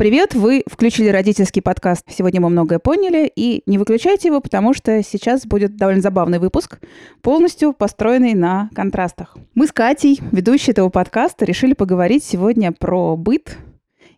Привет, вы включили родительский подкаст. Сегодня мы многое поняли, и не выключайте его, потому что сейчас будет довольно забавный выпуск, полностью построенный на контрастах. Мы с Катей, ведущие этого подкаста, решили поговорить сегодня про быт,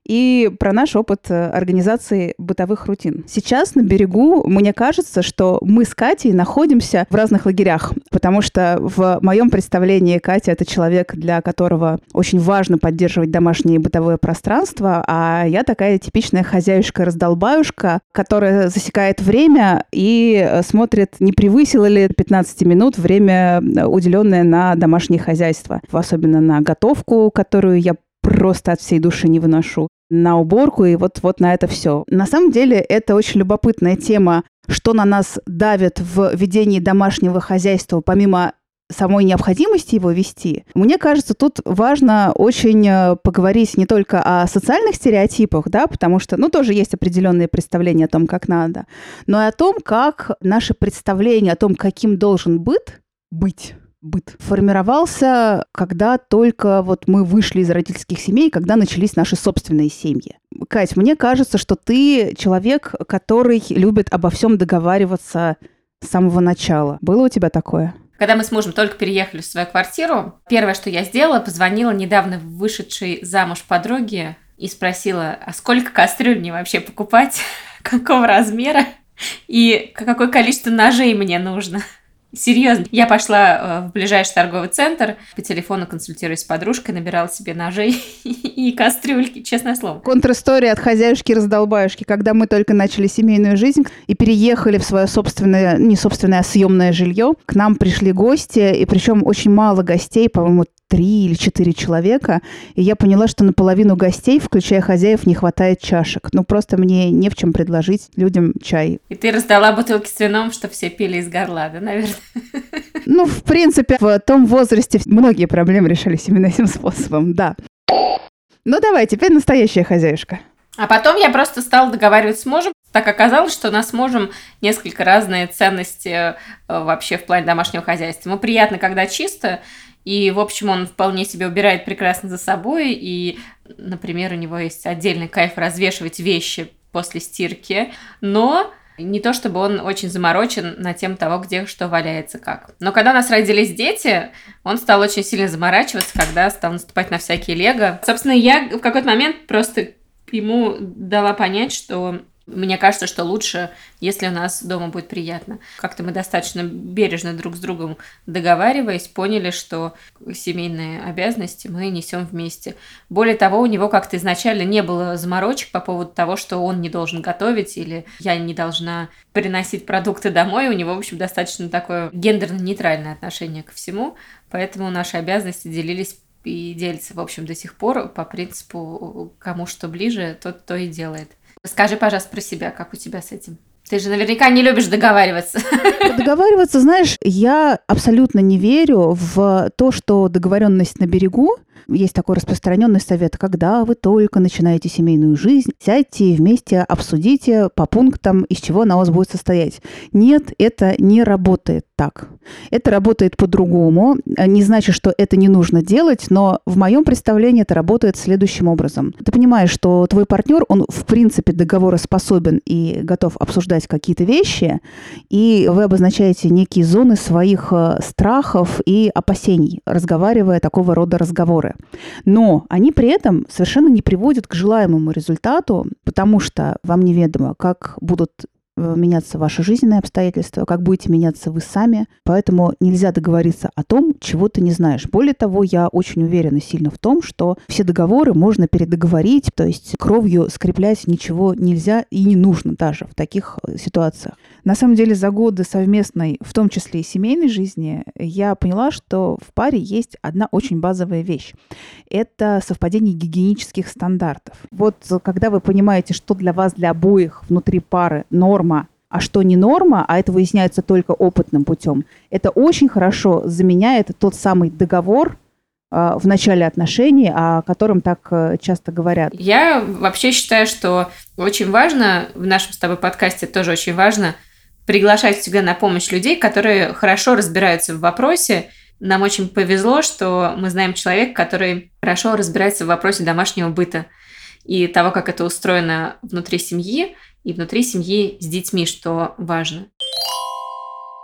и про наш опыт э, организации бытовых рутин. Сейчас на берегу мне кажется, что мы с Катей находимся в разных лагерях, потому что в моем представлении Катя — это человек, для которого очень важно поддерживать домашнее бытовое пространство, а я такая типичная хозяюшка-раздолбаюшка, которая засекает время и э, смотрит, не превысило ли 15 минут время, э, уделенное на домашнее хозяйство, особенно на готовку, которую я просто от всей души не выношу, на уборку и вот, вот на это все. На самом деле это очень любопытная тема, что на нас давит в ведении домашнего хозяйства, помимо самой необходимости его вести, мне кажется, тут важно очень э, поговорить не только о социальных стереотипах, да, потому что, ну, тоже есть определенные представления о том, как надо, но и о том, как наши представления о том, каким должен быт быть, быт формировался, когда только вот мы вышли из родительских семей, когда начались наши собственные семьи. Кать, мне кажется, что ты человек, который любит обо всем договариваться с самого начала. Было у тебя такое? Когда мы с мужем только переехали в свою квартиру, первое, что я сделала, позвонила недавно вышедшей замуж подруге и спросила, а сколько кастрюль мне вообще покупать, какого размера и какое количество ножей мне нужно. Серьезно. Я пошла э, в ближайший торговый центр, по телефону консультируясь с подружкой, набирала себе ножей и кастрюльки, честное слово. Контристория от хозяюшки-раздолбаюшки, когда мы только начали семейную жизнь и переехали в свое собственное, не собственное, а съемное жилье, к нам пришли гости, и причем очень мало гостей, по-моему, три или четыре человека, и я поняла, что наполовину гостей, включая хозяев, не хватает чашек. Ну, просто мне не в чем предложить людям чай. И ты раздала бутылки с вином, что все пили из горла, да, наверное? Ну, в принципе, в том возрасте многие проблемы решались именно этим способом, да. Ну, давай, теперь настоящая хозяюшка. А потом я просто стала договариваться с мужем. Так оказалось, что у нас с мужем несколько разные ценности э, вообще в плане домашнего хозяйства. Ему приятно, когда чисто, и, в общем, он вполне себе убирает прекрасно за собой. И, например, у него есть отдельный кайф развешивать вещи после стирки. Но не то чтобы он очень заморочен на тем того, где что валяется как. Но когда у нас родились дети, он стал очень сильно заморачиваться, когда стал наступать на всякие лего. Собственно, я в какой-то момент просто ему дала понять, что мне кажется, что лучше, если у нас дома будет приятно. Как-то мы достаточно бережно друг с другом договариваясь, поняли, что семейные обязанности мы несем вместе. Более того, у него как-то изначально не было заморочек по поводу того, что он не должен готовить или я не должна приносить продукты домой. У него, в общем, достаточно такое гендерно-нейтральное отношение ко всему, поэтому наши обязанности делились и делятся, в общем, до сих пор по принципу кому что ближе, тот то и делает. Скажи, пожалуйста, про себя, как у тебя с этим? Ты же наверняка не любишь договариваться. Договариваться, знаешь, я абсолютно не верю в то, что договоренность на берегу есть такой распространенный совет, когда вы только начинаете семейную жизнь, сядьте и вместе обсудите по пунктам, из чего она у вас будет состоять. Нет, это не работает так. Это работает по-другому. Не значит, что это не нужно делать, но в моем представлении это работает следующим образом. Ты понимаешь, что твой партнер, он в принципе договороспособен и готов обсуждать какие-то вещи, и вы обозначаете некие зоны своих э, страхов и опасений, разговаривая такого рода разговоры. Но они при этом совершенно не приводят к желаемому результату, потому что вам неведомо, как будут Э, меняться ваши жизненные обстоятельства, как будете меняться вы сами. Поэтому нельзя договориться о том, чего ты не знаешь. Более того, я очень уверена сильно в том, что все договоры можно передоговорить, то есть кровью скреплять ничего нельзя и не нужно даже в таких э, ситуациях. На самом деле за годы совместной, в том числе и семейной жизни, я поняла, что в паре есть одна очень базовая вещь. Это совпадение гигиенических стандартов. Вот когда вы понимаете, что для вас, для обоих внутри пары норма, а что не норма, а это выясняется только опытным путем, это очень хорошо заменяет тот самый договор, а, в начале отношений, о котором так э, часто говорят. Я вообще считаю, что очень важно, в нашем с тобой подкасте тоже очень важно приглашать всегда на помощь людей, которые хорошо разбираются в вопросе. Нам очень повезло, что мы знаем человека, который хорошо разбирается в вопросе домашнего быта. и того, как это устроено внутри семьи и внутри семьи с детьми, что важно.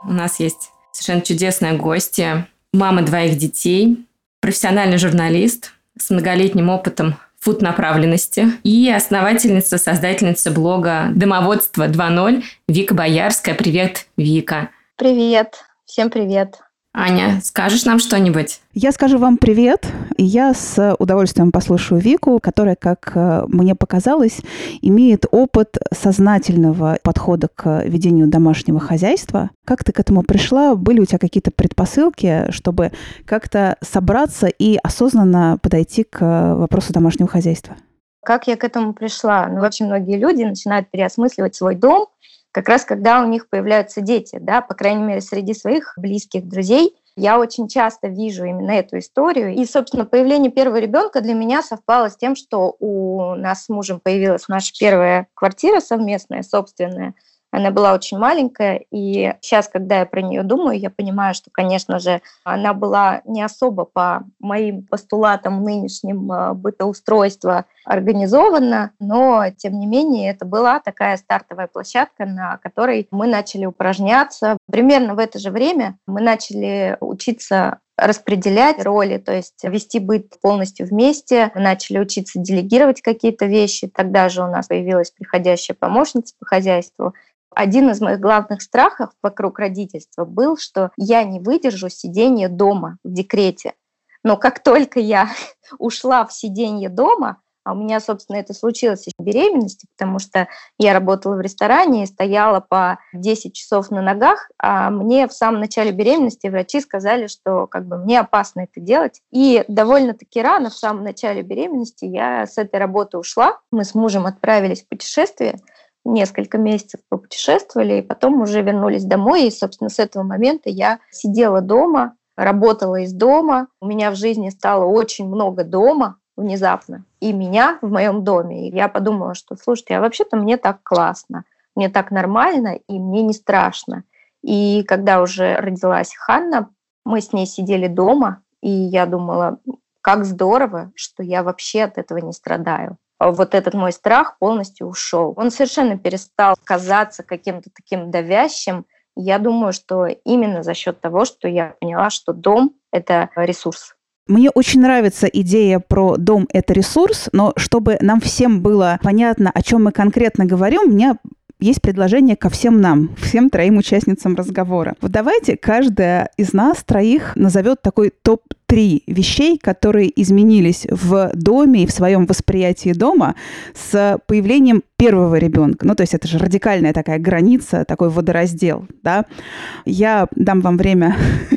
У нас есть совершенно чудесная гостья, мама двоих детей, профессиональный журналист с многолетним опытом фуд-направленности и основательница, создательница блога «Домоводство 2.0» Вика Боярская. Привет, Вика. Привет. Всем привет. Аня, скажешь нам что-нибудь? Я скажу вам привет. И я с удовольствием послушаю Вику, которая, как э, мне показалось, имеет опыт сознательного подхода к ведению домашнего хозяйства. Как ты к этому пришла? Были у тебя какие-то предпосылки, чтобы как-то собраться и осознанно подойти к вопросу домашнего хозяйства? Как я к этому пришла? Ну, вообще многие люди начинают переосмысливать свой дом – как раз когда у них появляются дети, да, по крайней мере, среди своих близких, друзей. Я очень часто вижу именно эту историю. И, собственно, появление первого ребенка для меня совпало с тем, что у нас с мужем появилась наша первая квартира совместная, собственная – она была очень маленькая, и сейчас, когда я про нее думаю, я понимаю, что, конечно же, она была не особо по моим постулатам нынешним э, бытоустройства организована, но, тем не менее, это была такая стартовая площадка, на которой мы начали упражняться. Примерно в это же время мы начали учиться распределять роли, то есть вести быт полностью вместе, начали учиться делегировать какие-то вещи. Тогда же у нас появилась приходящая помощница по хозяйству. Один из моих главных страхов вокруг родительства был, что я не выдержу сидение дома в декрете. Но как только я ушла в сиденье дома, а у меня, собственно, это случилось еще в беременности, потому что я работала в ресторане и стояла по 10 часов на ногах, а мне в самом начале беременности врачи сказали, что как бы мне опасно это делать. И довольно-таки рано, в самом начале беременности, я с этой работы ушла. Мы с мужем отправились в путешествие, несколько месяцев попутешествовали, и потом уже вернулись домой. И, собственно, с этого момента я сидела дома, работала из дома. У меня в жизни стало очень много дома внезапно. И меня в моем доме. И я подумала, что, слушайте, а вообще-то мне так классно, мне так нормально, и мне не страшно. И когда уже родилась Ханна, мы с ней сидели дома, и я думала, как здорово, что я вообще от этого не страдаю. Вот этот мой страх полностью ушел. Он совершенно перестал казаться каким-то таким давящим. Я думаю, что именно за счет того, что я поняла, что дом – это ресурс. Мне очень нравится идея про дом – это ресурс, но чтобы нам всем было понятно, о чем мы конкретно говорим, у меня есть предложение ко всем нам, всем троим участницам разговора. Вот давайте каждая из нас троих назовет такой топ-3 вещей, которые изменились в доме и в своем восприятии дома с появлением первого ребенка. Ну, то есть это же радикальная такая граница, такой водораздел, да. Я дам вам время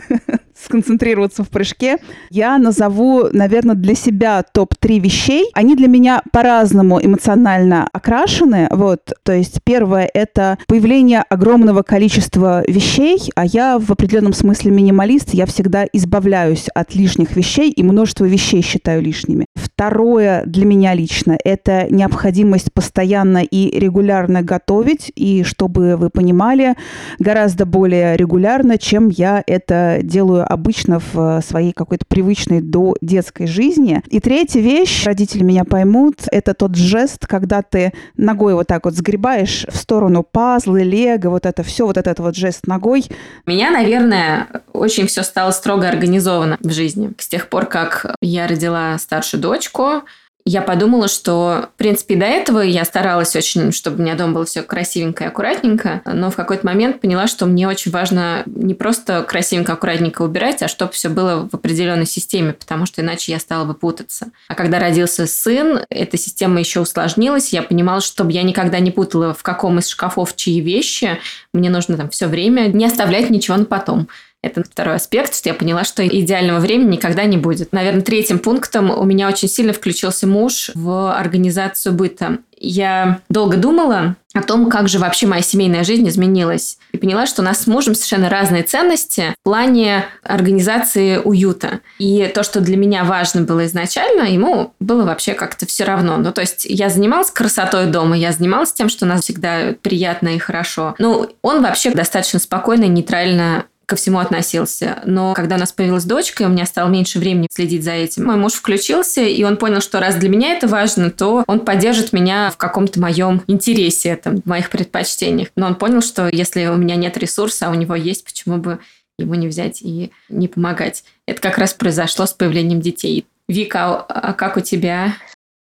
сконцентрироваться в прыжке, я назову, наверное, для себя топ-3 вещей. Они для меня по-разному эмоционально окрашены. Вот, то есть первое — это появление огромного количества вещей, а я в определенном смысле минималист, я всегда избавляюсь от лишних вещей и множество вещей считаю лишними. Второе для меня лично — это необходимость постоянно и регулярно готовить, и чтобы вы понимали, гораздо более регулярно, чем я это делаю обычно в э, своей какой-то привычной до детской жизни. И третья вещь, родители меня поймут, это тот жест, когда ты ногой вот так вот сгребаешь в сторону пазлы, лего, вот это все, вот этот вот жест ногой. Меня, наверное, очень все стало строго организовано в жизни. С тех пор, как я родила старшую дочку, я подумала, что, в принципе, до этого я старалась очень, чтобы у меня дома было все красивенько и аккуратненько, но в какой-то момент поняла, что мне очень важно не просто красивенько, аккуратненько убирать, а чтобы все было в определенной системе, потому что иначе я стала бы путаться. А когда родился сын, эта система еще усложнилась, я понимала, чтобы я никогда не путала, в каком из шкафов чьи вещи, мне нужно там все время не оставлять ничего на потом. Это второй аспект, что я поняла, что идеального времени никогда не будет. Наверное, третьим пунктом у меня очень сильно включился муж в организацию быта. Я долго думала о том, как же вообще моя семейная жизнь изменилась. И поняла, что у нас с мужем совершенно разные ценности в плане организации уюта. И то, что для меня важно было изначально, ему было вообще как-то все равно. Ну, то есть я занималась красотой дома, я занималась тем, что у нас всегда приятно и хорошо. Ну, он вообще достаточно спокойно и нейтрально ко всему относился. Но когда у нас появилась дочка, и у меня стало меньше времени следить за этим, мой муж включился, и он понял, что раз для меня это важно, то он поддержит меня в каком-то моем интересе, там, в моих предпочтениях. Но он понял, что если у меня нет ресурса, а у него есть, почему бы ему не взять и не помогать. Это как раз произошло с появлением детей. Вика, а как у тебя?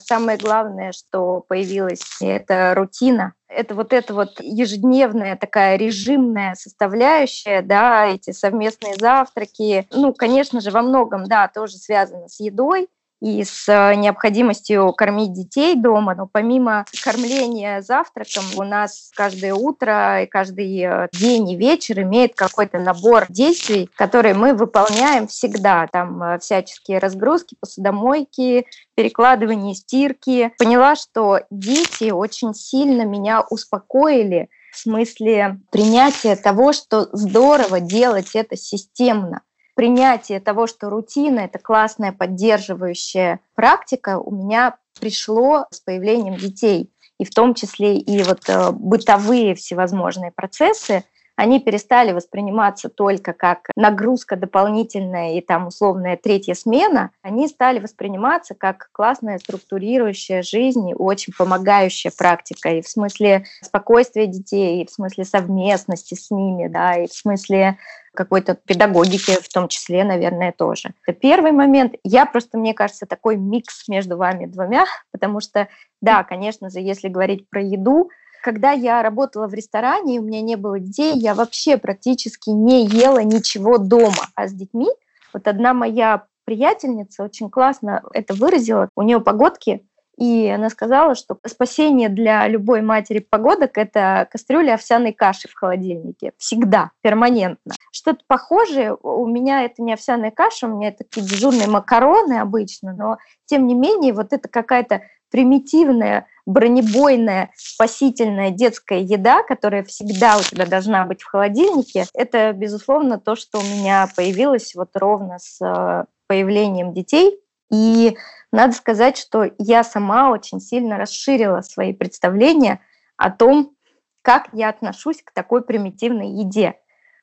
Самое главное, что появилось, это рутина. Это вот эта вот ежедневная такая режимная составляющая, да, эти совместные завтраки. Ну, конечно же, во многом, да, тоже связано с едой, и с э, необходимостью кормить детей дома. Но помимо кормления завтраком у нас каждое утро и каждый э, день и вечер имеет какой-то набор действий, которые мы выполняем всегда. Там э, всяческие разгрузки, посудомойки, перекладывание, стирки. Поняла, что дети очень сильно меня успокоили в смысле принятия того, что здорово делать это системно принятие того, что рутина – это классная поддерживающая практика, у меня пришло с появлением детей. И в том числе и вот э, бытовые всевозможные процессы, они перестали восприниматься только как нагрузка дополнительная и там условная третья смена, они стали восприниматься как классная структурирующая жизнь и очень помогающая практика и в смысле спокойствия детей, и в смысле совместности с ними, да, и в смысле какой-то педагогики в том числе, наверное, тоже. Это первый момент. Я просто, мне кажется, такой микс между вами двумя, потому что, да, конечно же, если говорить про еду, когда я работала в ресторане, у меня не было детей, я вообще практически не ела ничего дома. А с детьми, вот одна моя приятельница очень классно это выразила, у нее погодки и она сказала, что спасение для любой матери погодок – это кастрюля овсяной каши в холодильнике. Всегда, перманентно. Что-то похожее, у меня это не овсяная каша, у меня это такие дежурные макароны обычно, но тем не менее вот это какая-то примитивная, бронебойная, спасительная детская еда, которая всегда у тебя должна быть в холодильнике, это, безусловно, то, что у меня появилось вот ровно с э, появлением детей. И надо сказать, что я сама очень сильно расширила свои представления о том, как я отношусь к такой примитивной еде.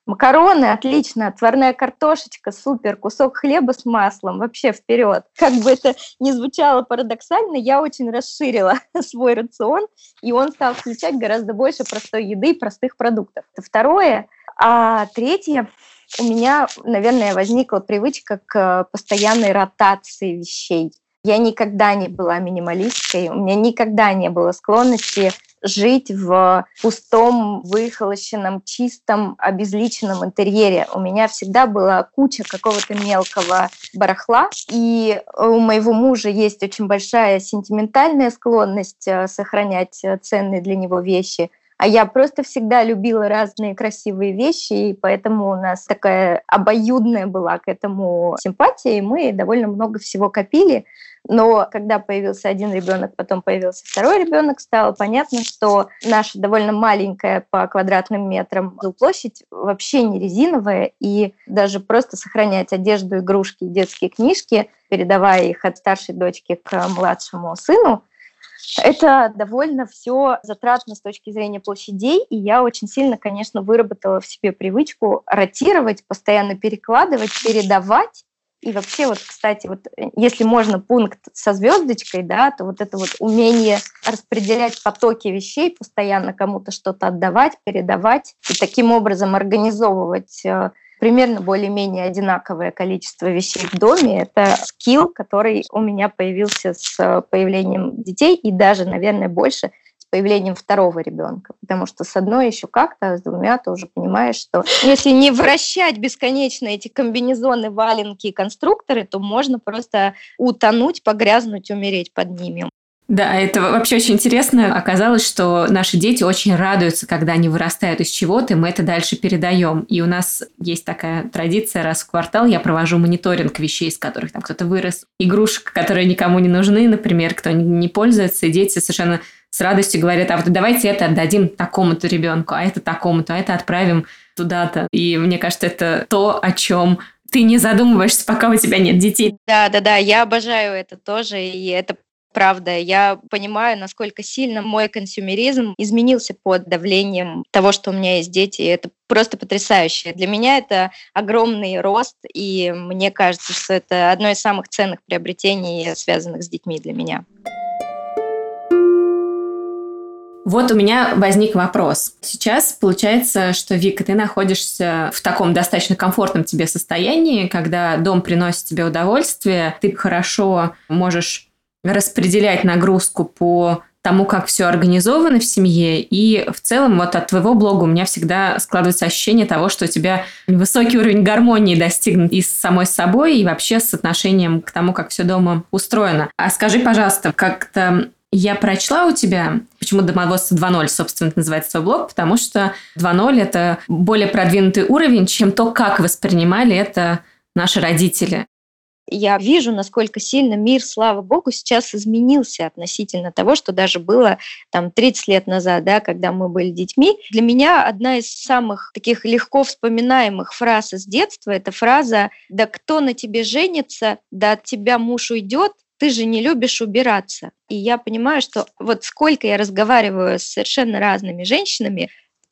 Макароны отлично, отварная картошечка супер, кусок хлеба с маслом вообще вперед. Как бы это ни звучало парадоксально, я очень расширила свой рацион, и он стал включать гораздо больше простой еды и простых продуктов. Это второе. А третье, у меня, наверное, возникла привычка к постоянной ротации вещей. Я никогда не была минималисткой, у меня никогда не было склонности жить в пустом, выхолощенном, чистом, обезличенном интерьере. У меня всегда была куча какого-то мелкого барахла, и у моего мужа есть очень большая сентиментальная склонность э, сохранять э, ценные для него вещи. А я просто всегда любила разные красивые вещи, и поэтому у нас такая обоюдная была к этому симпатия, и мы довольно много всего копили. Но когда появился один ребенок, потом появился второй ребенок, стало понятно, что наша довольно маленькая по квадратным метрам жилплощадь вообще не резиновая, и даже просто сохранять одежду, игрушки, детские книжки, передавая их от старшей дочки к младшему сыну, это довольно все затратно с точки зрения площадей, и я очень сильно, конечно, выработала в себе привычку ротировать, постоянно перекладывать, передавать, и вообще вот, кстати, вот э, если можно пункт со звездочкой, да, то вот это вот умение распределять потоки вещей, постоянно кому-то что-то отдавать, передавать и таким образом организовывать э, примерно более-менее одинаковое количество вещей в доме. Это скилл, который у меня появился с э, появлением детей и даже, наверное, больше появлением второго ребенка. Потому что с одной еще как-то, а с двумя ты уже понимаешь, что если не вращать бесконечно эти комбинезоны, валенки и конструкторы, то можно просто утонуть, погрязнуть, умереть под ними. Да, это вообще очень интересно. Оказалось, что наши дети очень радуются, когда они вырастают из чего-то, и мы это дальше передаем. И у нас есть такая традиция, раз в квартал я провожу мониторинг вещей, из которых там кто-то вырос. Игрушек, которые никому не нужны, например, кто не пользуется, и дети совершенно с радостью говорят, а вот давайте это отдадим такому-то ребенку, а это такому-то, а это отправим туда-то. И мне кажется, это то, о чем ты не задумываешься, пока у тебя нет детей. Да, да, да, я обожаю это тоже, и это Правда, я понимаю, насколько сильно мой консюмеризм изменился под давлением того, что у меня есть дети. И это просто потрясающе. Для меня это огромный рост, и мне кажется, что это одно из самых ценных приобретений, связанных с детьми для меня. Вот у меня возник вопрос. Сейчас получается, что, Вика, ты находишься в таком достаточно комфортном тебе состоянии, когда дом приносит тебе удовольствие, ты хорошо можешь распределять нагрузку по тому, как все организовано в семье. И в целом вот от твоего блога у меня всегда складывается ощущение того, что у тебя высокий уровень гармонии достигнут и с самой собой, и вообще с отношением к тому, как все дома устроено. А скажи, пожалуйста, как-то я прочла у тебя, почему домоводство 2.0, собственно, называется твой блог, потому что 2.0 – это более продвинутый уровень, чем то, как воспринимали это наши родители. Я вижу, насколько сильно мир, слава богу, сейчас изменился относительно того, что даже было там 30 лет назад, да, когда мы были детьми. Для меня одна из самых таких легко вспоминаемых фраз из детства – это фраза «Да кто на тебе женится? Да от тебя муж уйдет, ты же не любишь убираться. И я понимаю, что вот сколько я разговариваю с совершенно разными женщинами,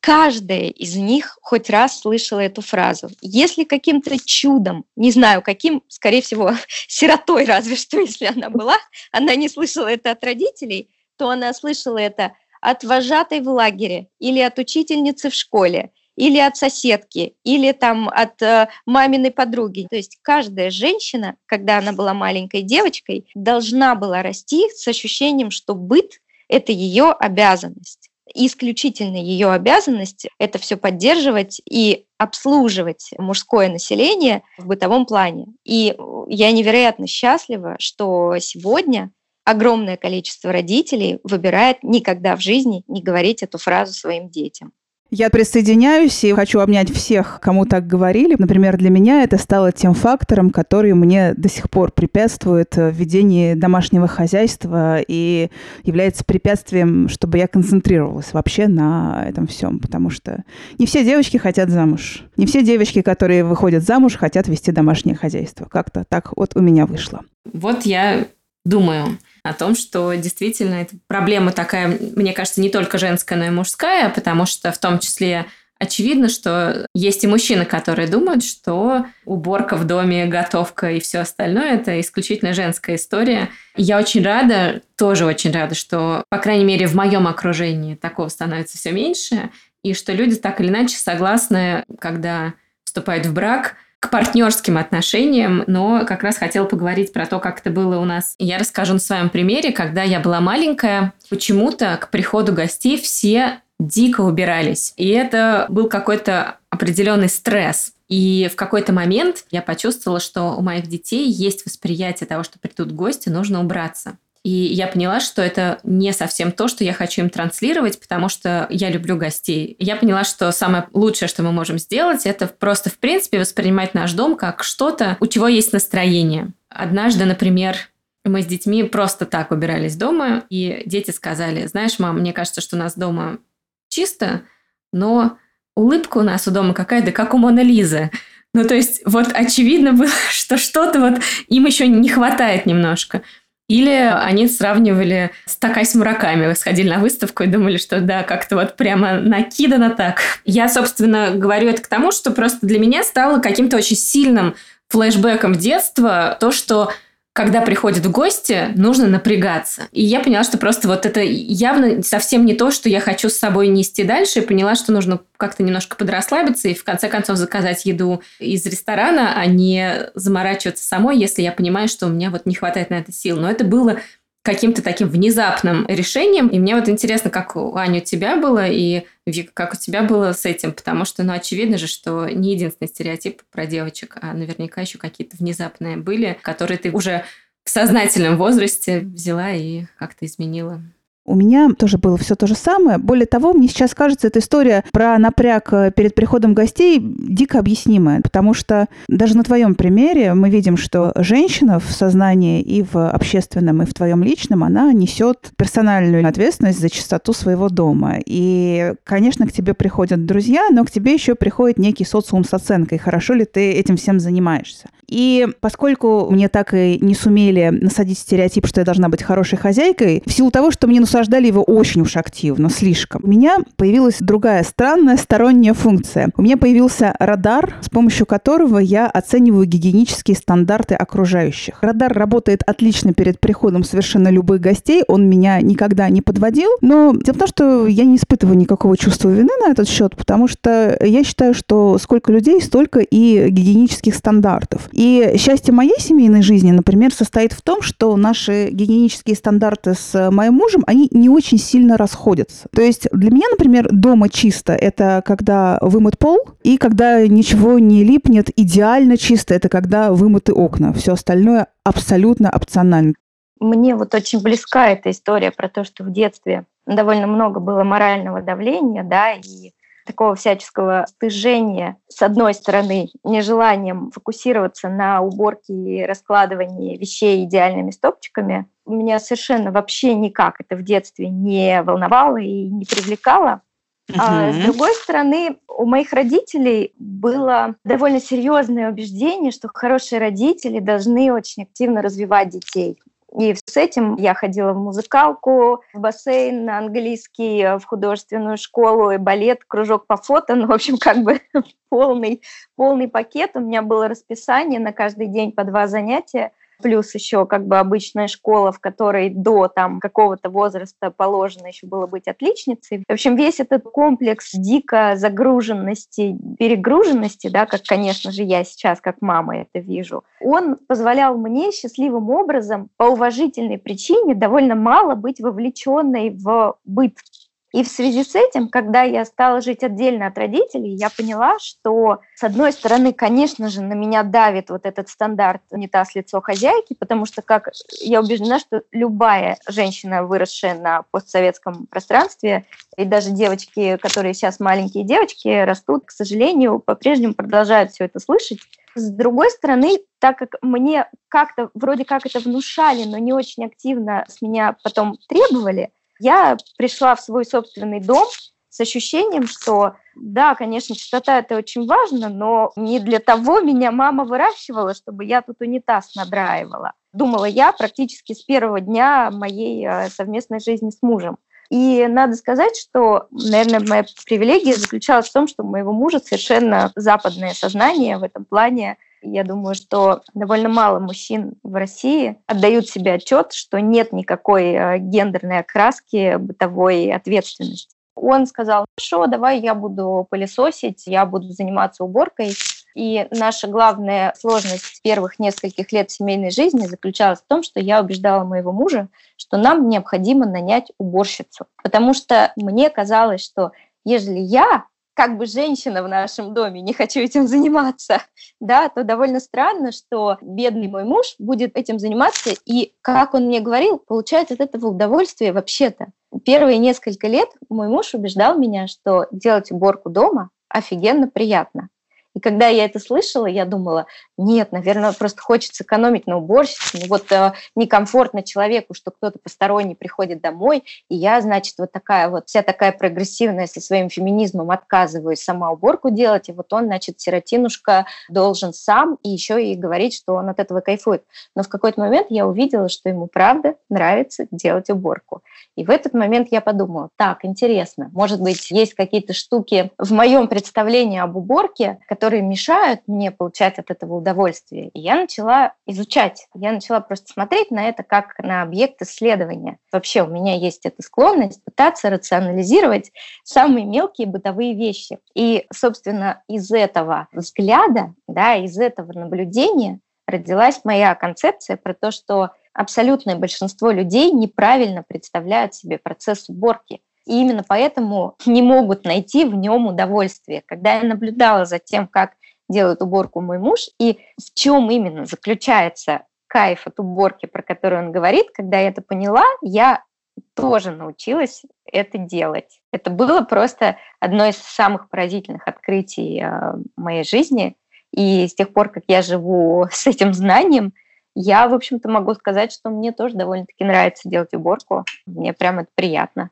каждая из них хоть раз слышала эту фразу. Если каким-то чудом, не знаю каким, скорее всего, сиротой разве что, если она была, она не слышала это от родителей, то она слышала это от вожатой в лагере или от учительницы в школе, или от соседки, или там от э, маминой подруги. То есть каждая женщина, когда она была маленькой девочкой, должна была расти с ощущением, что быт – это ее обязанность. Исключительно ее обязанность – это все поддерживать и обслуживать мужское население в бытовом плане. И я невероятно счастлива, что сегодня огромное количество родителей выбирает никогда в жизни не говорить эту фразу своим детям. Я присоединяюсь и хочу обнять всех, кому так говорили. Например, для меня это стало тем фактором, который мне до сих пор препятствует в ведении домашнего хозяйства и является препятствием, чтобы я концентрировалась вообще на этом всем. Потому что не все девочки хотят замуж. Не все девочки, которые выходят замуж, хотят вести домашнее хозяйство. Как-то так вот у меня вышло. Вот я думаю о том, что действительно эта проблема такая, мне кажется, не только женская, но и мужская, потому что в том числе очевидно, что есть и мужчины, которые думают, что уборка в доме, готовка и все остальное это исключительно женская история. И я очень рада, тоже очень рада, что, по крайней мере, в моем окружении такого становится все меньше, и что люди так или иначе согласны, когда вступают в брак, к партнерским отношениям, но как раз хотела поговорить про то, как это было у нас. Я расскажу на своем примере, когда я была маленькая, почему-то к приходу гостей все дико убирались. И это был какой-то определенный стресс. И в какой-то момент я почувствовала, что у моих детей есть восприятие того, что придут гости, нужно убраться. И я поняла, что это не совсем то, что я хочу им транслировать, потому что я люблю гостей. Я поняла, что самое лучшее, что мы можем сделать, это просто, в принципе, воспринимать наш дом как что-то, у чего есть настроение. Однажды, например, мы с детьми просто так убирались дома, и дети сказали, знаешь, мам, мне кажется, что у нас дома чисто, но улыбка у нас у дома какая-то, как у Мона Лизы. Ну, то есть, вот очевидно было, что что-то вот им еще не хватает немножко. Или они сравнивали с Такась Мураками, сходили на выставку и думали, что да, как-то вот прямо накидано так. Я, собственно, говорю это к тому, что просто для меня стало каким-то очень сильным флешбеком детства то, что когда приходят в гости, нужно напрягаться. И я поняла, что просто вот это явно совсем не то, что я хочу с собой нести дальше, и поняла, что нужно как-то немножко подрасслабиться и в конце концов заказать еду из ресторана, а не заморачиваться самой, если я понимаю, что у меня вот не хватает на это сил. Но это было каким-то таким внезапным решением. И мне вот интересно, как у Ани у тебя было, и Вика, как у тебя было с этим, потому что, ну, очевидно же, что не единственный стереотип про девочек, а наверняка еще какие-то внезапные были, которые ты уже в сознательном возрасте взяла и как-то изменила. У меня тоже было все то же самое. Более того, мне сейчас кажется, эта история про напряг э, перед приходом гостей дико объяснимая, потому что даже на твоем примере мы видим, что женщина в сознании и в общественном, и в твоем личном, она несет персональную ответственность за чистоту своего дома. И, конечно, к тебе приходят друзья, но к тебе еще приходит некий социум с оценкой, хорошо ли ты этим всем занимаешься. И поскольку мне так и не сумели насадить стереотип, что я должна быть хорошей хозяйкой, в силу того, что мне насаждали его очень уж активно, слишком, у меня появилась другая странная сторонняя функция. У меня появился радар, с помощью которого я оцениваю гигиенические стандарты окружающих. Радар работает отлично перед приходом совершенно любых гостей, он меня никогда не подводил, но дело в том, что я не испытываю никакого чувства вины на этот счет, потому что я считаю, что сколько людей, столько и гигиенических стандартов. И счастье моей семейной жизни, например, состоит в том, что наши гигиенические стандарты с моим мужем, они не очень сильно расходятся. То есть для меня, например, дома чисто – это когда вымыт пол, и когда ничего не липнет, идеально чисто – это когда вымыты окна. Все остальное абсолютно опционально. Мне вот очень близка эта история про то, что в детстве довольно много было морального давления, да, и такого всяческого стыжения, с одной стороны, нежеланием фокусироваться на уборке и раскладывании вещей идеальными стопчиками, меня совершенно вообще никак это в детстве не волновало и не привлекало. Uh-huh. А с другой стороны, у моих родителей было довольно серьезное убеждение, что хорошие родители должны очень активно развивать детей. И с этим я ходила в музыкалку, в бассейн, на английский, в художественную школу, и балет, кружок по фото. Ну, в общем, как бы полный, полный пакет. У меня было расписание на каждый день по два занятия плюс еще как бы обычная школа, в которой до там какого-то возраста положено еще было быть отличницей. В общем, весь этот комплекс дико загруженности, перегруженности, да, как, конечно же, я сейчас как мама это вижу, он позволял мне счастливым образом по уважительной причине довольно мало быть вовлеченной в быт и в связи с этим, когда я стала жить отдельно от родителей, я поняла, что, с одной стороны, конечно же, на меня давит вот этот стандарт унитаз лицо хозяйки, потому что, как я убеждена, что любая женщина, выросшая на постсоветском пространстве, и даже девочки, которые сейчас маленькие девочки, растут, к сожалению, по-прежнему продолжают все это слышать. С другой стороны, так как мне как-то, вроде как это внушали, но не очень активно с меня потом требовали, я пришла в свой собственный дом с ощущением, что да, конечно, чистота это очень важно, но не для того меня мама выращивала, чтобы я тут унитаз надраивала. Думала я практически с первого дня моей э, совместной жизни с мужем. И надо сказать, что, наверное, моя привилегия заключалась в том, что у моего мужа совершенно западное сознание в этом плане я думаю, что довольно мало мужчин в России отдают себе отчет, что нет никакой э, гендерной окраски бытовой ответственности. Он сказал, хорошо, давай я буду пылесосить, я буду заниматься уборкой. И наша главная сложность первых нескольких лет семейной жизни заключалась в том, что я убеждала моего мужа, что нам необходимо нанять уборщицу. Потому что мне казалось, что ежели я как бы женщина в нашем доме, не хочу этим заниматься, да, то довольно странно, что бедный мой муж будет этим заниматься, и, как он мне говорил, получает от этого удовольствие вообще-то. Первые несколько лет мой муж убеждал меня, что делать уборку дома офигенно приятно. И когда я это слышала, я думала, нет, наверное, просто хочется экономить на уборщице. Ну вот э, некомфортно человеку, что кто-то посторонний приходит домой, и я, значит, вот такая вот, вся такая прогрессивная со своим феминизмом отказываюсь сама уборку делать, и вот он, значит, сиротинушка должен сам и еще и говорить, что он от этого кайфует. Но в какой-то момент я увидела, что ему правда нравится делать уборку. И в этот момент я подумала, так, интересно, может быть, есть какие-то штуки в моем представлении об уборке, которые мешают мне получать от этого удовольствие. И я начала изучать, я начала просто смотреть на это как на объект исследования. Вообще у меня есть эта склонность пытаться рационализировать самые мелкие бытовые вещи. И, собственно, из этого взгляда, да, из этого наблюдения родилась моя концепция про то, что абсолютное большинство людей неправильно представляют себе процесс уборки. И именно поэтому не могут найти в нем удовольствие. Когда я наблюдала за тем, как делает уборку мой муж, и в чем именно заключается кайф от уборки, про который он говорит, когда я это поняла, я тоже научилась это делать. Это было просто одно из самых поразительных открытий э, моей жизни. И с тех пор, как я живу с этим знанием, я, в общем-то, могу сказать, что мне тоже довольно-таки нравится делать уборку. Мне прям это приятно.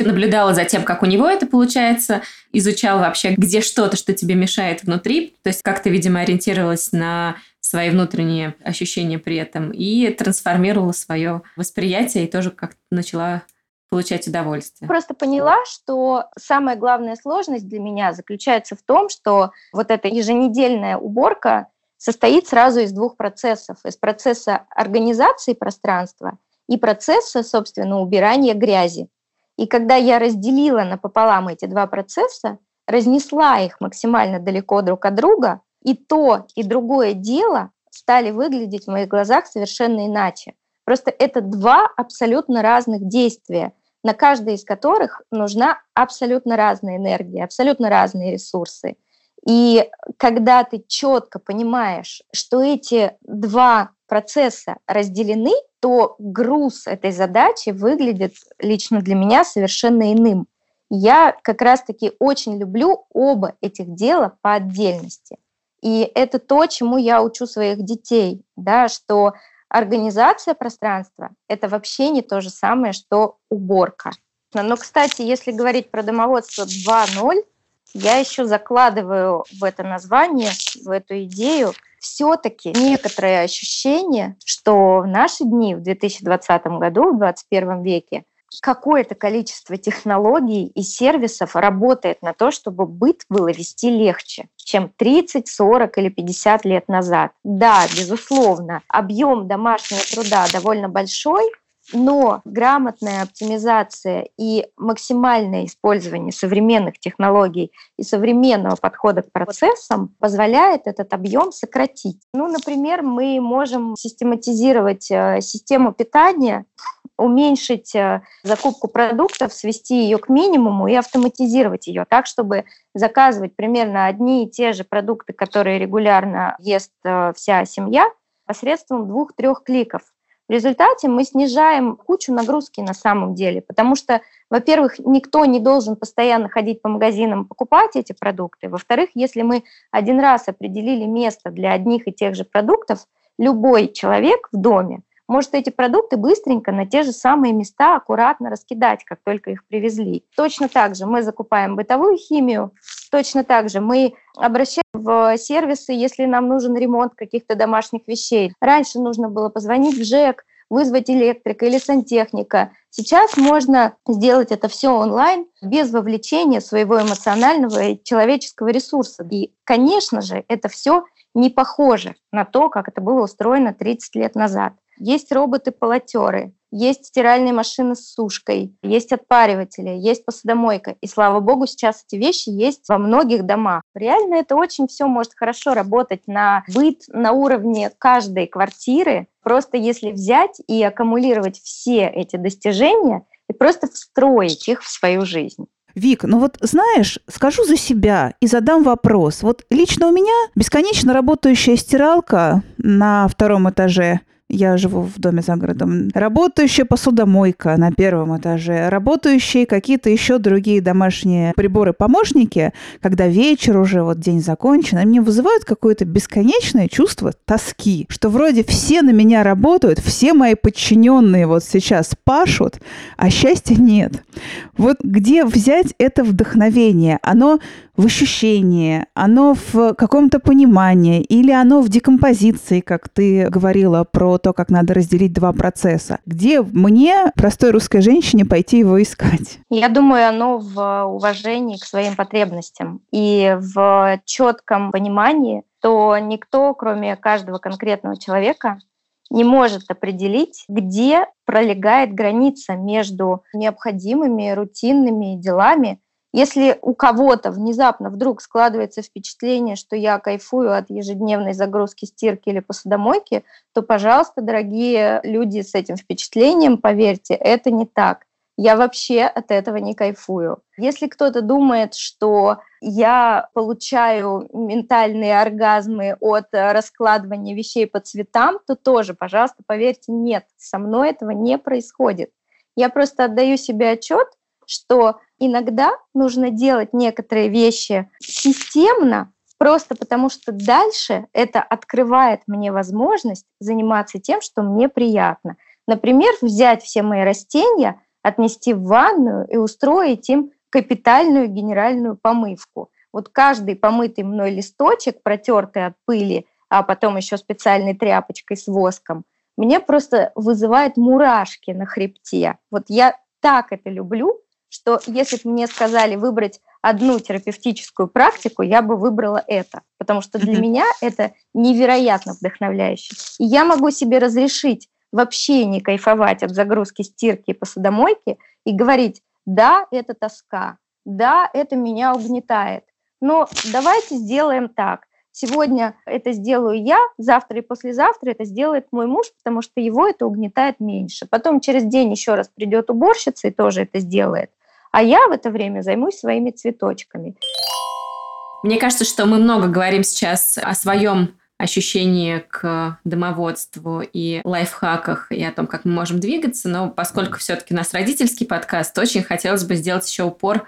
Ты наблюдала за тем, как у него это получается, изучала вообще, где что-то, что тебе мешает внутри, то есть как ты, видимо, ориентировалась на свои внутренние ощущения при этом и трансформировала свое восприятие и тоже как-то начала получать удовольствие. Просто поняла, что самая главная сложность для меня заключается в том, что вот эта еженедельная уборка состоит сразу из двух процессов. Из процесса организации пространства и процесса, собственно, убирания грязи. И когда я разделила напополам эти два процесса, разнесла их максимально далеко друг от друга, и то, и другое дело стали выглядеть в моих глазах совершенно иначе. Просто это два абсолютно разных действия, на каждое из которых нужна абсолютно разная энергия, абсолютно разные ресурсы. И когда ты четко понимаешь, что эти два процесса разделены, то груз этой задачи выглядит лично для меня совершенно иным. Я как раз-таки очень люблю оба этих дела по отдельности. И это то, чему я учу своих детей, да, что организация пространства – это вообще не то же самое, что уборка. Но, кстати, если говорить про домоводство 2.0, я еще закладываю в это название, в эту идею, все-таки некоторое ощущение, что в наши дни, в 2020 году, в 2021 веке, какое-то количество технологий и сервисов работает на то, чтобы быт было вести легче, чем 30, 40 или 50 лет назад. Да, безусловно, объем домашнего труда довольно большой, но грамотная оптимизация и максимальное использование современных технологий и современного подхода к процессам позволяет этот объем сократить. Ну, например, мы можем систематизировать э, систему питания, уменьшить э, закупку продуктов, свести ее к минимуму и автоматизировать ее так, чтобы заказывать примерно одни и те же продукты, которые регулярно ест э, вся семья, посредством двух-трех кликов. В результате мы снижаем кучу нагрузки на самом деле, потому что, во-первых, никто не должен постоянно ходить по магазинам покупать эти продукты. Во-вторых, если мы один раз определили место для одних и тех же продуктов, любой человек в доме может эти продукты быстренько на те же самые места аккуратно раскидать, как только их привезли. Точно так же мы закупаем бытовую химию, точно так же мы обращаем в сервисы, если нам нужен ремонт каких-то домашних вещей. Раньше нужно было позвонить в ЖЭК, вызвать электрика или сантехника. Сейчас можно сделать это все онлайн без вовлечения своего эмоционального и человеческого ресурса. И, конечно же, это все не похоже на то, как это было устроено 30 лет назад. Есть роботы-полотеры, есть стиральные машины с сушкой, есть отпариватели, есть посудомойка. И слава богу, сейчас эти вещи есть во многих домах. Реально это очень все может хорошо работать на быт на уровне каждой квартиры. Просто если взять и аккумулировать все эти достижения и просто встроить их в свою жизнь. Вик, ну вот знаешь, скажу за себя и задам вопрос. Вот лично у меня бесконечно работающая стиралка на втором этаже я живу в доме за городом. Работающая посудомойка на первом этаже. Работающие какие-то еще другие домашние приборы-помощники, когда вечер уже, вот день закончен, они вызывают какое-то бесконечное чувство тоски, что вроде все на меня работают, все мои подчиненные вот сейчас пашут, а счастья нет. Вот где взять это вдохновение? Оно в ощущении, оно в каком-то понимании, или оно в декомпозиции, как ты говорила про то, как надо разделить два процесса. Где мне, простой русской женщине, пойти его искать? Я думаю, оно в уважении к своим потребностям и в четком понимании, что никто, кроме каждого конкретного человека, не может определить, где пролегает граница между необходимыми рутинными делами если у кого-то внезапно вдруг складывается впечатление, что я кайфую от ежедневной загрузки стирки или посудомойки, то, пожалуйста, дорогие люди с этим впечатлением, поверьте, это не так. Я вообще от этого не кайфую. Если кто-то думает, что я получаю ментальные оргазмы от раскладывания вещей по цветам, то тоже, пожалуйста, поверьте, нет, со мной этого не происходит. Я просто отдаю себе отчет, что иногда нужно делать некоторые вещи системно, просто потому что дальше это открывает мне возможность заниматься тем, что мне приятно. Например, взять все мои растения, отнести в ванную и устроить им капитальную генеральную помывку. Вот каждый помытый мной листочек, протертый от пыли, а потом еще специальной тряпочкой с воском, мне просто вызывает мурашки на хребте. Вот я так это люблю, что если бы мне сказали выбрать одну терапевтическую практику, я бы выбрала это, потому что для меня это невероятно вдохновляюще. И я могу себе разрешить вообще не кайфовать от загрузки стирки и посудомойки и говорить, да, это тоска, да, это меня угнетает, но давайте сделаем так. Сегодня это сделаю я, завтра и послезавтра это сделает мой муж, потому что его это угнетает меньше. Потом через день еще раз придет уборщица и тоже это сделает. А я в это время займусь своими цветочками. Мне кажется, что мы много говорим сейчас о своем ощущении к домоводству и лайфхаках, и о том, как мы можем двигаться, но поскольку все-таки у нас родительский подкаст, очень хотелось бы сделать еще упор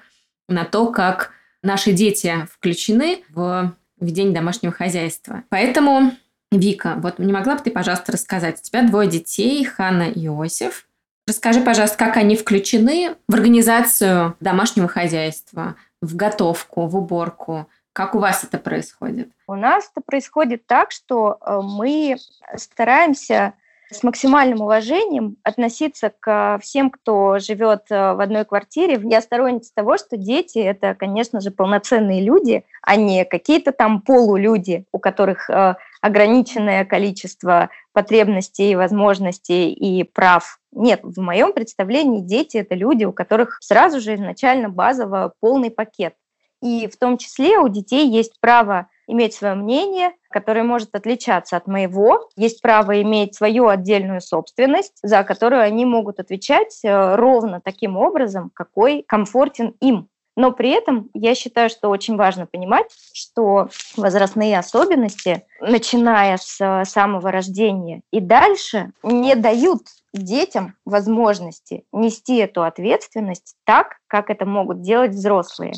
на то, как наши дети включены в ведение домашнего хозяйства. Поэтому, Вика, вот не могла бы ты, пожалуйста, рассказать, у тебя двое детей, Ханна и Иосиф. Расскажи, пожалуйста, как они включены в организацию домашнего хозяйства, в готовку, в уборку, как у вас это происходит? У нас это происходит так, что э, мы стараемся с максимальным уважением относиться к всем, кто живет э, в одной квартире. Я сторонница того, что дети – это, конечно же, полноценные люди, а не какие-то там полулюди, у которых э, ограниченное количество потребностей, возможностей и прав. Нет, в моем представлении дети – это люди, у которых сразу же изначально базово полный пакет. И в том числе у детей есть право иметь свое мнение, которое может отличаться от моего. Есть право иметь свою отдельную собственность, за которую они могут отвечать э, ровно таким образом, какой комфортен им. Но при этом я считаю, что очень важно понимать, что возрастные особенности, начиная с э, самого рождения и дальше, не дают детям возможности нести эту ответственность так, как это могут делать взрослые.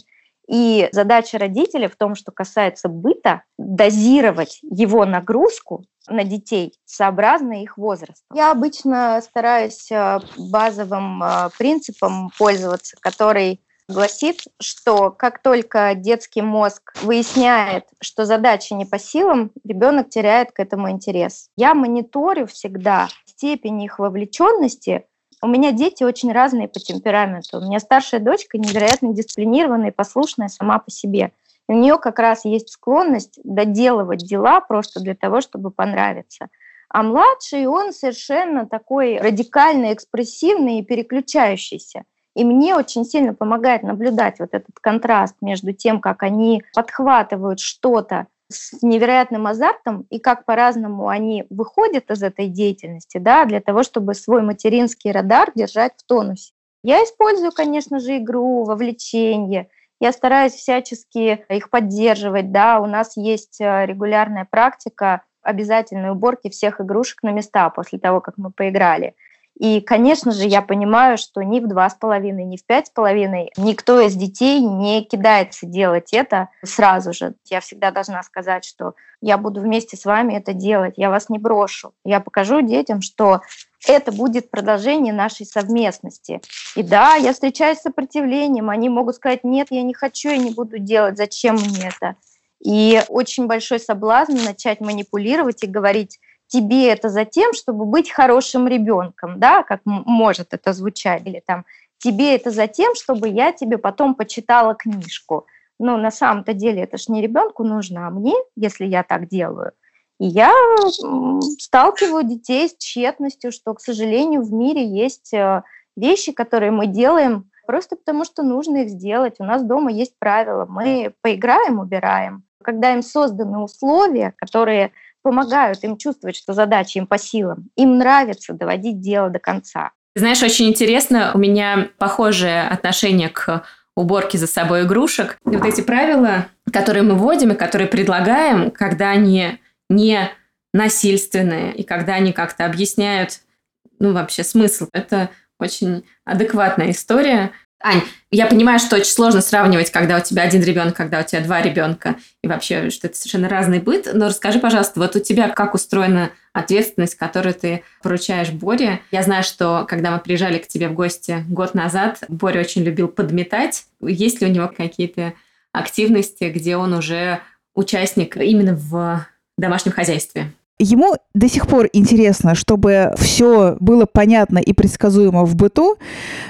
И задача родителей в том, что касается быта, дозировать его нагрузку на детей сообразно их возрасту. Я обычно стараюсь э, базовым э, принципом пользоваться, который гласит, что как только детский мозг выясняет, что задача не по силам, ребенок теряет к этому интерес. Я мониторю всегда степень их вовлеченности у меня дети очень разные по темпераменту. У меня старшая дочка невероятно дисциплинированная и послушная сама по себе. И у нее как раз есть склонность доделывать дела просто для того, чтобы понравиться. А младший, он совершенно такой радикально экспрессивный и переключающийся. И мне очень сильно помогает наблюдать вот этот контраст между тем, как они подхватывают что-то с невероятным азартом и как по-разному они выходят из этой деятельности, да, для того, чтобы свой материнский радар держать в тонусе. Я использую, конечно же, игру, вовлечение. Я стараюсь всячески их поддерживать, да, у нас есть э, регулярная практика обязательной уборки всех игрушек на места после того, как мы поиграли. И, конечно же, я понимаю, что ни в два с половиной, ни в пять с половиной никто из детей не кидается делать это сразу же. Я всегда должна сказать, что я буду вместе с вами это делать, я вас не брошу. Я покажу детям, что это будет продолжение нашей совместности. И да, я встречаюсь с сопротивлением, они могут сказать, нет, я не хочу, я не буду делать, зачем мне это? И очень большой соблазн начать манипулировать и говорить, тебе это за тем, чтобы быть хорошим ребенком, да, как может это звучать, или там тебе это за тем, чтобы я тебе потом почитала книжку. Но на самом-то деле это ж не ребенку нужно, а мне, если я так делаю. И я сталкиваю детей с тщетностью, что, к сожалению, в мире есть э, вещи, которые мы делаем просто потому, что нужно их сделать. У нас дома есть правила. Мы поиграем, убираем. Когда им созданы условия, которые помогают им чувствовать, что задача им по силам. Им нравится доводить дело до конца. Знаешь, очень интересно, у меня похожее отношение к уборке за собой игрушек. И вот эти правила, которые мы вводим и которые предлагаем, когда они не насильственные и когда они как-то объясняют, ну, вообще смысл, это очень адекватная история. Ань, я понимаю, что очень сложно сравнивать, когда у тебя один ребенок, когда у тебя два ребенка, и вообще, что это совершенно разный быт. Но расскажи, пожалуйста, вот у тебя как устроена ответственность, которую ты поручаешь Боре? Я знаю, что когда мы приезжали к тебе в гости год назад, Боря очень любил подметать. Есть ли у него какие-то активности, где он уже участник именно в домашнем хозяйстве? Ему до сих пор интересно, чтобы все было понятно и предсказуемо в быту,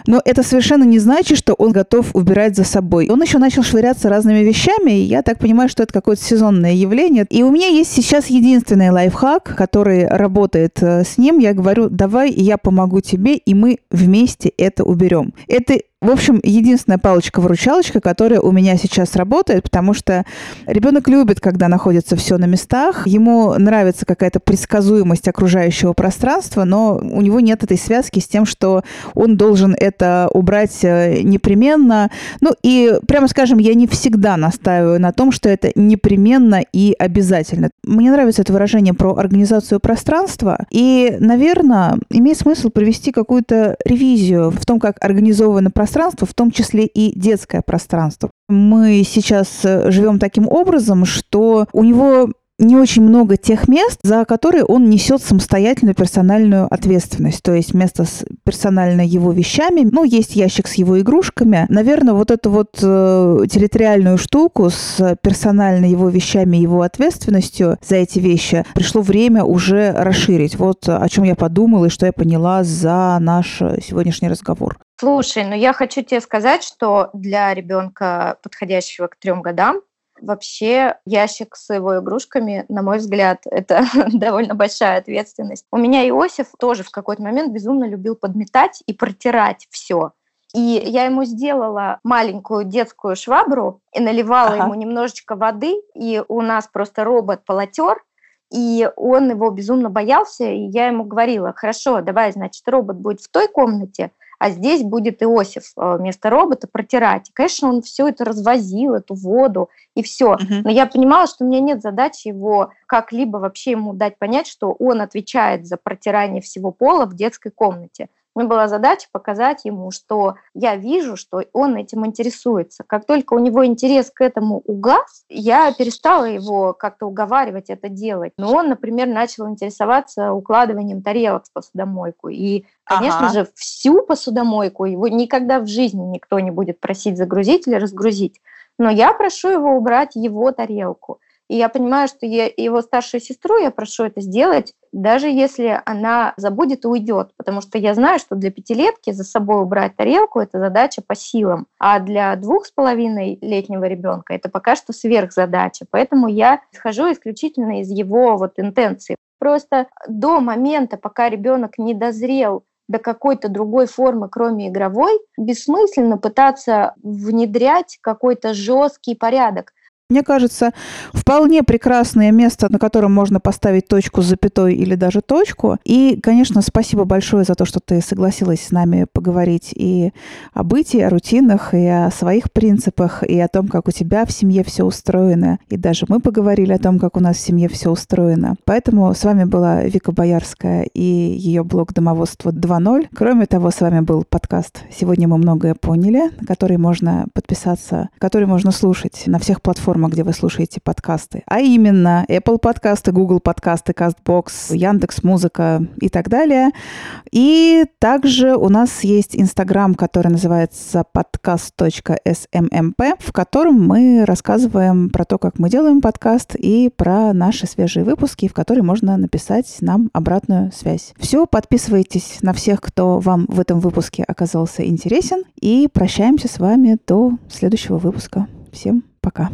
но это совершенно не значит, что он готов убирать за собой. Он еще начал швыряться разными вещами, и я так понимаю, что это какое-то сезонное явление. И у меня есть сейчас единственный лайфхак, который работает э, с ним. Я говорю, давай я помогу тебе, и мы вместе это уберем. Это в общем, единственная палочка-выручалочка, которая у меня сейчас работает, потому что ребенок любит, когда находится все на местах, ему нравится какая-то предсказуемость окружающего пространства, но у него нет этой связки с тем, что он должен это убрать э, непременно. Ну и, прямо скажем, я не всегда настаиваю на том, что это непременно и обязательно. Мне нравится это выражение про организацию пространства, и, наверное, имеет смысл провести какую-то ревизию в том, как организовано пространство пространство, в том числе и детское пространство. Мы сейчас э, живем таким образом, что у него не очень много тех мест, за которые он несет самостоятельную персональную ответственность. То есть место с персонально его вещами, ну, есть ящик с его игрушками. Наверное, вот эту вот э, территориальную штуку с персонально его вещами, его ответственностью за эти вещи пришло время уже расширить. Вот о чем я подумала и что я поняла за наш сегодняшний разговор. Слушай, ну я хочу тебе сказать, что для ребенка, подходящего к трем годам, вообще ящик с его игрушками, на мой взгляд, это довольно большая ответственность. У меня Иосиф тоже в какой-то момент безумно любил подметать и протирать все. И я ему сделала маленькую детскую швабру и наливала ага. ему немножечко воды, и у нас просто робот-полотер, и он его безумно боялся, и я ему говорила, хорошо, давай, значит, робот будет в той комнате, а здесь будет Иосиф э, вместо робота протирать. И, конечно, он все это развозил, эту воду и все. Uh-huh. Но я понимала, что у меня нет задачи его как-либо вообще ему дать понять, что он отвечает за протирание всего пола в детской комнате. У меня была задача показать ему, что я вижу, что он этим интересуется. Как только у него интерес к этому угас, я перестала его как-то уговаривать это делать. Но он, например, начал интересоваться укладыванием тарелок в посудомойку. И, конечно ага. же, всю посудомойку его никогда в жизни никто не будет просить загрузить или разгрузить. Но я прошу его убрать его тарелку. И я понимаю, что я, его старшую сестру я прошу это сделать, даже если она забудет и уйдет, потому что я знаю, что для пятилетки за собой убрать тарелку – это задача по силам, а для двух с половиной летнего ребенка это пока что сверхзадача. Поэтому я исхожу исключительно из его вот интенции. Просто до момента, пока ребенок не дозрел до какой-то другой формы, кроме игровой, бессмысленно пытаться внедрять какой-то жесткий порядок. Мне кажется, вполне прекрасное место, на котором можно поставить точку с запятой или даже точку. И, конечно, спасибо большое за то, что ты согласилась с нами поговорить и о бытии, о рутинах, и о своих принципах, и о том, как у тебя в семье все устроено. И даже мы поговорили о том, как у нас в семье все устроено. Поэтому с вами была Вика Боярская и ее блог «Домоводство 2.0». Кроме того, с вами был подкаст «Сегодня мы многое поняли», на который можно подписаться, который можно слушать на всех платформах платформах, где вы слушаете подкасты, а именно Apple подкасты, Google подкасты, CastBox, Яндекс Музыка и так далее. И также у нас есть Инстаграм, который называется podcast.smmp, в котором мы рассказываем про то, как мы делаем подкаст и про наши свежие выпуски, в которые можно написать нам обратную связь. Все, подписывайтесь на всех, кто вам в этом выпуске оказался интересен, и прощаемся с вами до следующего выпуска. Всем пока.